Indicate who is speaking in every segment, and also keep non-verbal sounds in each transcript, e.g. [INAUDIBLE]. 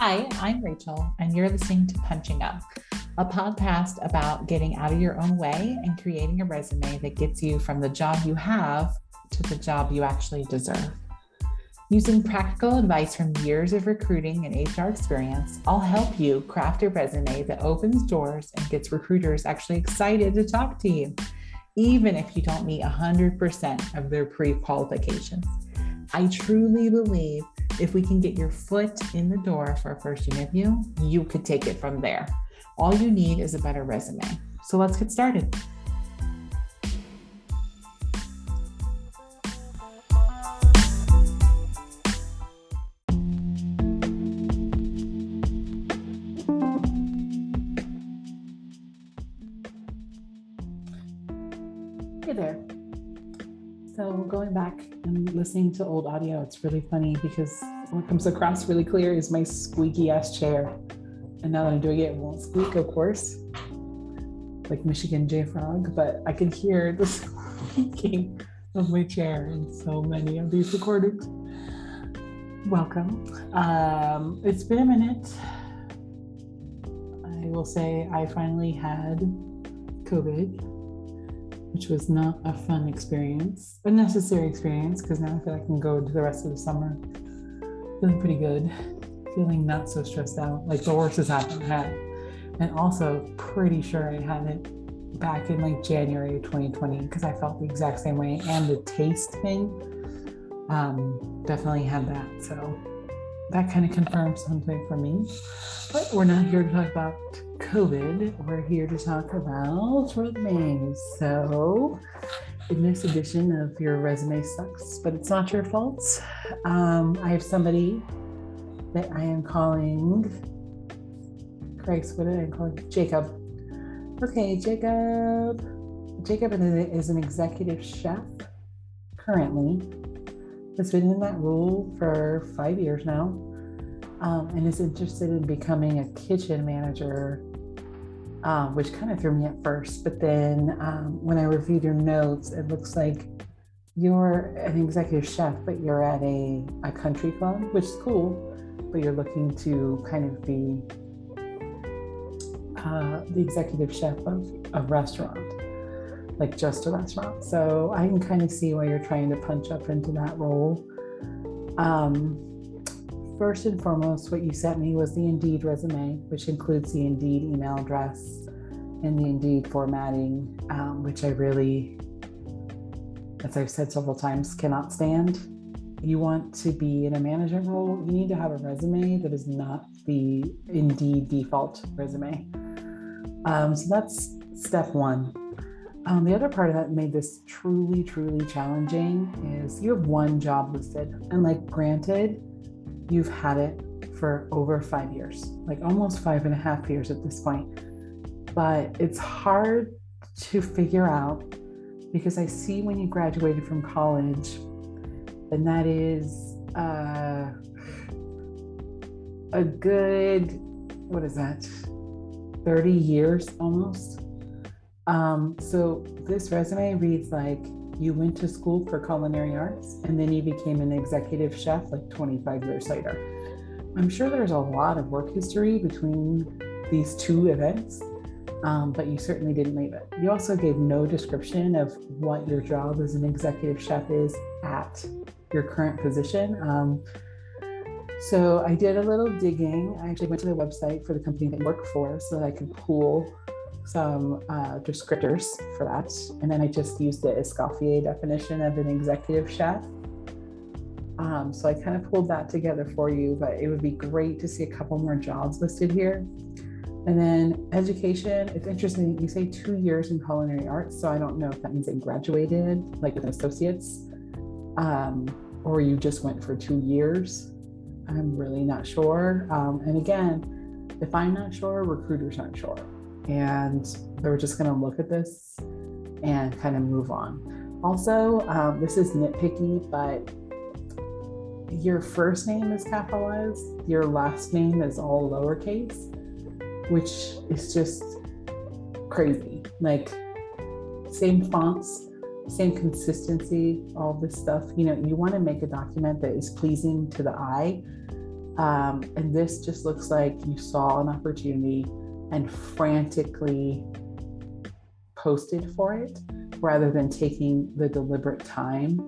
Speaker 1: Hi, I'm Rachel, and you're listening to Punching Up, a podcast about getting out of your own way and creating a resume that gets you from the job you have to the job you actually deserve. Using practical advice from years of recruiting and HR experience, I'll help you craft a resume that opens doors and gets recruiters actually excited to talk to you, even if you don't meet 100% of their pre qualifications. I truly believe if we can get your foot in the door for a first interview, you could take it from there. All you need is a better resume. So let's get started. Hey there. So going back and listening to old audio, it's really funny because what comes across really clear is my squeaky ass chair. And now that I'm doing it, it won't squeak, of course, like Michigan J Frog, but I can hear the [LAUGHS] squeaking of my chair in so many of these recordings. Welcome. Um, it's been a minute. I will say I finally had COVID which was not a fun experience, a necessary experience because now I feel like I can go to the rest of the summer feeling pretty good, feeling not so stressed out. Like the worst has happened, had. And also pretty sure I had it back in like January of 2020 because I felt the exact same way. And the taste thing um, definitely had that. So that kind of confirms something for me. But we're not here to talk about COVID. We're here to talk about resumes. So, in this edition of Your Resume Sucks, but it's not your fault, um, I have somebody that I am calling. Christ, what did I call Jacob. Okay, Jacob. Jacob is an executive chef currently has been in that role for five years now um, and is interested in becoming a kitchen manager, um, which kind of threw me at first. But then um, when I reviewed your notes, it looks like you're an executive chef, but you're at a, a country club, which is cool, but you're looking to kind of be uh, the executive chef of a restaurant like just a restaurant. So I can kind of see why you're trying to punch up into that role. Um, first and foremost, what you sent me was the Indeed resume, which includes the Indeed email address and the Indeed formatting, um, which I really, as I've said several times, cannot stand. You want to be in a management role, you need to have a resume that is not the Indeed default resume. Um, so that's step one. Um, the other part of that made this truly, truly challenging is you have one job listed. And like, granted, you've had it for over five years, like almost five and a half years at this point. But it's hard to figure out because I see when you graduated from college, and that is uh, a good, what is that, 30 years almost um, so this resume reads like you went to school for culinary arts and then you became an executive chef like 25 years later. I'm sure there's a lot of work history between these two events, um, but you certainly didn't leave it. You also gave no description of what your job as an executive chef is at your current position. Um, so I did a little digging. I actually went to the website for the company that I work for so that I could pull some uh, descriptors for that. And then I just used the Escoffier definition of an executive chef. Um, so I kind of pulled that together for you, but it would be great to see a couple more jobs listed here. And then education, it's interesting. You say two years in culinary arts. So I don't know if that means they graduated, like with an associate's, um, or you just went for two years. I'm really not sure. Um, and again, if I'm not sure, recruiters aren't sure and they were just going to look at this and kind of move on. Also, um, this is nitpicky, but your first name is capitalized, your last name is all lowercase, which is just crazy. Like, same fonts, same consistency, all this stuff. You know, you want to make a document that is pleasing to the eye. Um, and this just looks like you saw an opportunity and frantically posted for it rather than taking the deliberate time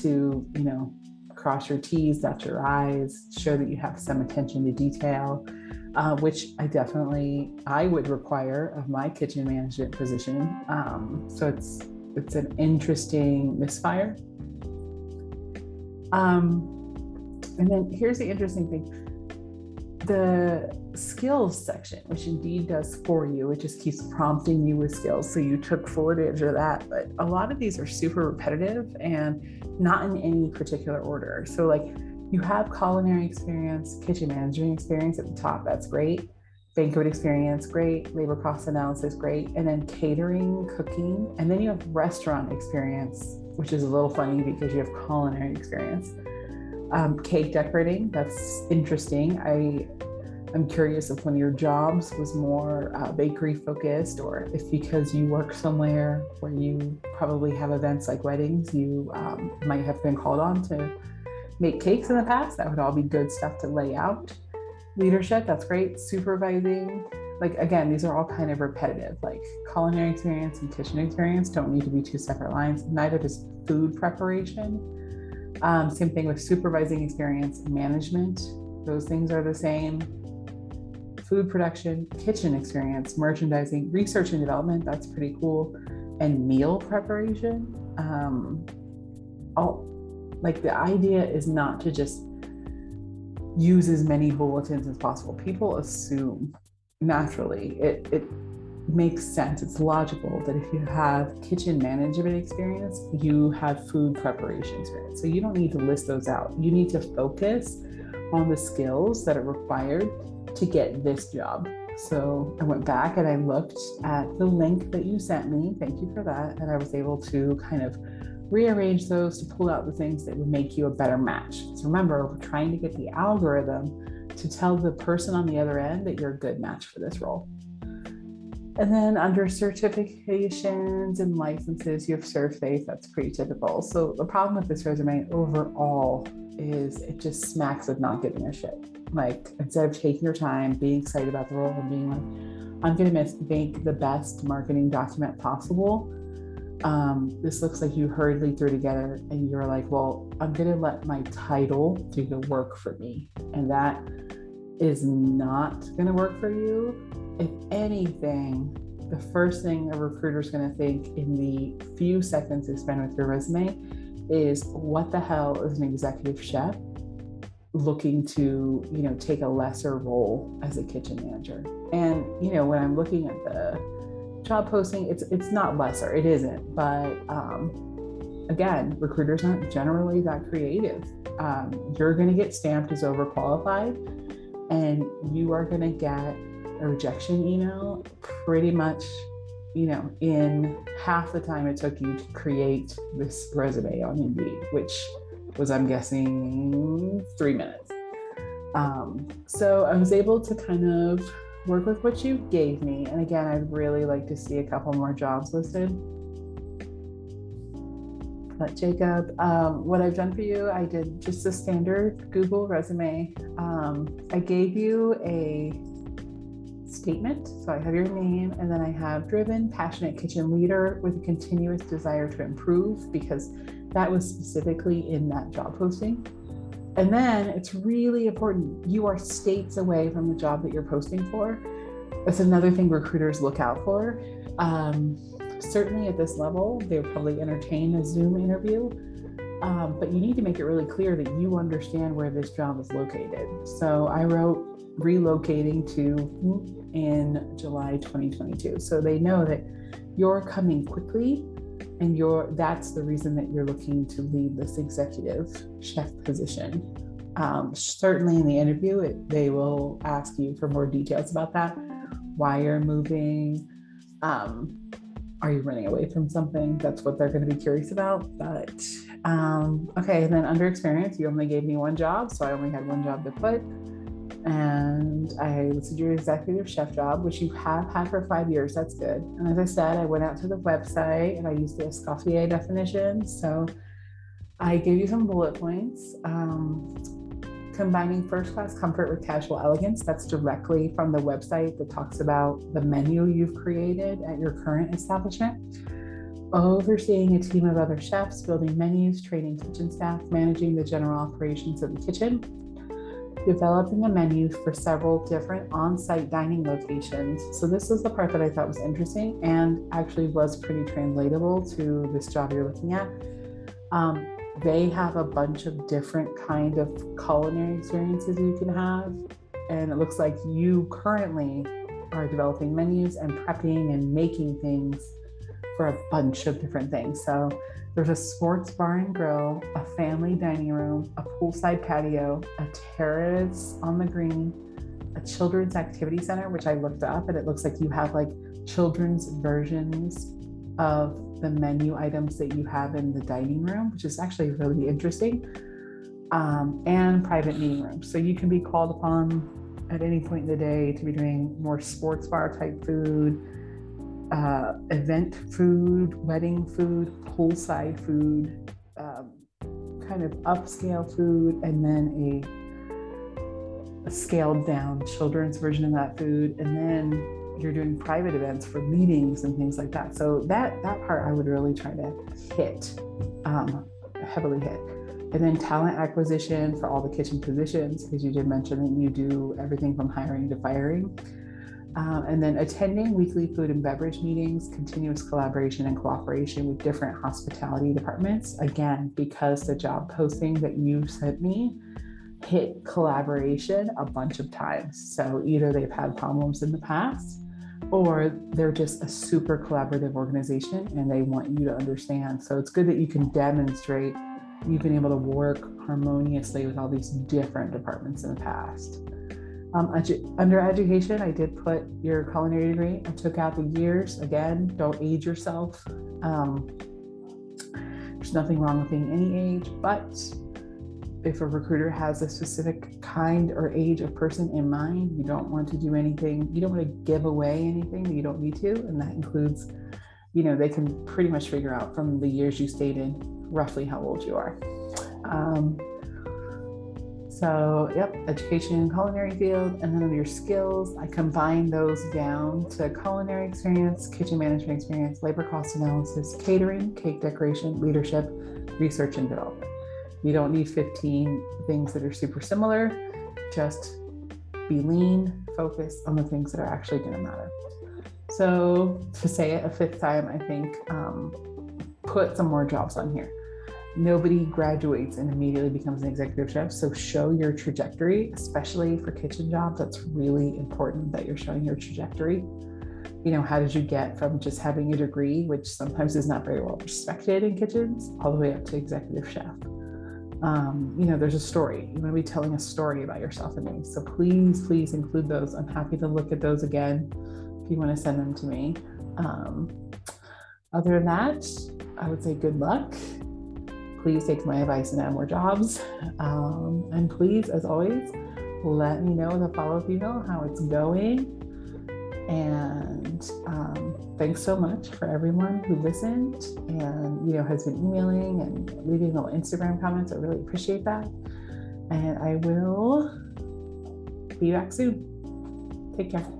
Speaker 1: to, you know, cross your T's, dot your I's, show that you have some attention to detail, uh, which I definitely I would require of my kitchen management position. Um, so it's it's an interesting misfire. Um, and then here's the interesting thing the skills section, which indeed does for you, it just keeps prompting you with skills. So you took full advantage of that. But a lot of these are super repetitive and not in any particular order. So, like, you have culinary experience, kitchen management experience at the top, that's great. Banquet experience, great. Labor cost analysis, great. And then catering, cooking. And then you have restaurant experience, which is a little funny because you have culinary experience um, cake decorating. That's interesting. I I'm curious if one of your jobs was more uh, bakery focused, or if because you work somewhere where you probably have events like weddings, you um, might have been called on to make cakes in the past. That would all be good stuff to lay out. Leadership, that's great. Supervising, like again, these are all kind of repetitive. Like culinary experience and kitchen experience don't need to be two separate lines. Neither does food preparation. Um, same thing with supervising experience management. Those things are the same. Food production, kitchen experience, merchandising, research and development, that's pretty cool. And meal preparation. Um, all, like the idea is not to just use as many bulletins as possible. People assume naturally it, it makes sense. It's logical that if you have kitchen management experience, you have food preparation experience. So you don't need to list those out. You need to focus on the skills that are required to get this job. So I went back and I looked at the link that you sent me. Thank you for that. And I was able to kind of rearrange those to pull out the things that would make you a better match. So remember, we're trying to get the algorithm to tell the person on the other end that you're a good match for this role. And then under certifications and licenses, you have ServSafe. That's pretty typical. So the problem with this resume overall is it just smacks of not giving a shit. Like instead of taking your time, being excited about the role, and being like, I'm going to make the best marketing document possible. Um, this looks like you hurriedly threw together and you're like, well, I'm to let my title do the work for me. And that is not to work for you if anything, the first thing a recruiter is going to think in the few seconds they spend with your resume is what the hell is an executive chef looking to you know take a lesser role as a kitchen manager? And you know when i'm looking at the job posting it's it's not lesser it isn't but um, again recruiters aren't generally that creative. Um, you're going to get stamped as overqualified and you are going to get a rejection email pretty much you know in half the time it took you to create this resume on indeed which was i'm guessing three minutes. Um, so i was able to kind of work with what you gave me. And again i'd really like to see a couple more jobs listed. But Jacob, um, what I've done for you, I did just a standard Google resume. Um, I gave you a statement. So I have your name, and then I have driven, passionate kitchen leader with a continuous desire to improve because that was specifically in that job posting. And then it's really important you are states away from the job that you're posting for. That's another thing recruiters look out for. Um, certainly at this level, they would probably entertain a Zoom interview. Um, but you need to make it really clear that you understand where this job is located. So I wrote relocating to in July 2022. So they know that you're coming quickly and you're that's the reason that you're looking to lead this executive chef position. Um, certainly in the interview, it, they will ask you for more details about that. Why you're moving. Um, are you running away from something? That's what they're going to be curious about. But um, okay, and then under experience, you only gave me one job, so I only had one job to put and I listed your executive chef job, which you have had for five years. That's good. And as I said, I went out to the website and I used the Escoffier definition. So I gave you some bullet points. Um, combining first class comfort with casual elegance. That's directly from the website that talks about the menu you've created at your current establishment. Overseeing a team of other chefs, building menus, training kitchen staff, managing the general operations of the kitchen, developing a menu for several different on site dining locations. So, this is the part that I thought was interesting and actually was pretty translatable to this job you're looking at. Um, they have a bunch of different kind of culinary experiences you can have. And it looks like you currently are developing menus and prepping and making things for a bunch of different things. So there's a sports bar and grill a family dining room a poolside patio a terrace on the green a children's activity center which i looked up and it looks like you have like children's versions of the menu items that you have in the dining room, which is actually really interesting, um, and private meeting rooms. So you can be called upon at any point in the day to be doing more sports bar type food, uh, event food, wedding food, poolside food, um, kind of upscale food, and then a, a scaled down children's version of that food, and then you're doing private events for meetings and things like that. So that that part I would really try to hit, um, heavily hit. And then talent acquisition for all the kitchen positions, because you did mention that you do everything from hiring to firing. Um, and then attending weekly food and beverage meetings, continuous collaboration and cooperation with different hospitality departments. Again, because the job posting that you sent me hit collaboration a bunch of times. So either they've had problems in the past or they're just a super collaborative organization and they want you to understand. So it's good that you can demonstrate you've been able to work harmoniously with all these different departments in the past. Um, under education, I did put your culinary degree. I took out the years. Again, don't age yourself. Um, there's nothing wrong with being any age, but if a recruiter has a specific kind or age of person in mind, you don't want to do anything, you don't want to give away anything that you don't need to. And that includes, you know, they can pretty much figure out from the years you stayed in roughly how old you are. Um, so, yep, education, culinary field, and then your skills, I combine those down to culinary experience, kitchen management experience, labor cost analysis, catering, cake decoration, leadership, research, and development. You don't need 15 things that are super similar. Just be lean, focus on the things that are actually going to matter. So, to say it a fifth time, I think um, put some more jobs on here. Nobody graduates and immediately becomes an executive chef. So, show your trajectory, especially for kitchen jobs. That's really important that you're showing your trajectory. You know, how did you get from just having a degree, which sometimes is not very well respected in kitchens, all the way up to executive chef? Um, you know, there's a story. You want to be telling a story about yourself and me. So please, please include those. I'm happy to look at those again if you want to send them to me. Um, other than that, I would say good luck. Please take my advice and add more jobs. Um, and please, as always, let me know in the follow up email how it's going. And um, thanks so much for everyone who listened and you know has been emailing and leaving little Instagram comments. I really appreciate that. And I will be back soon. Take care.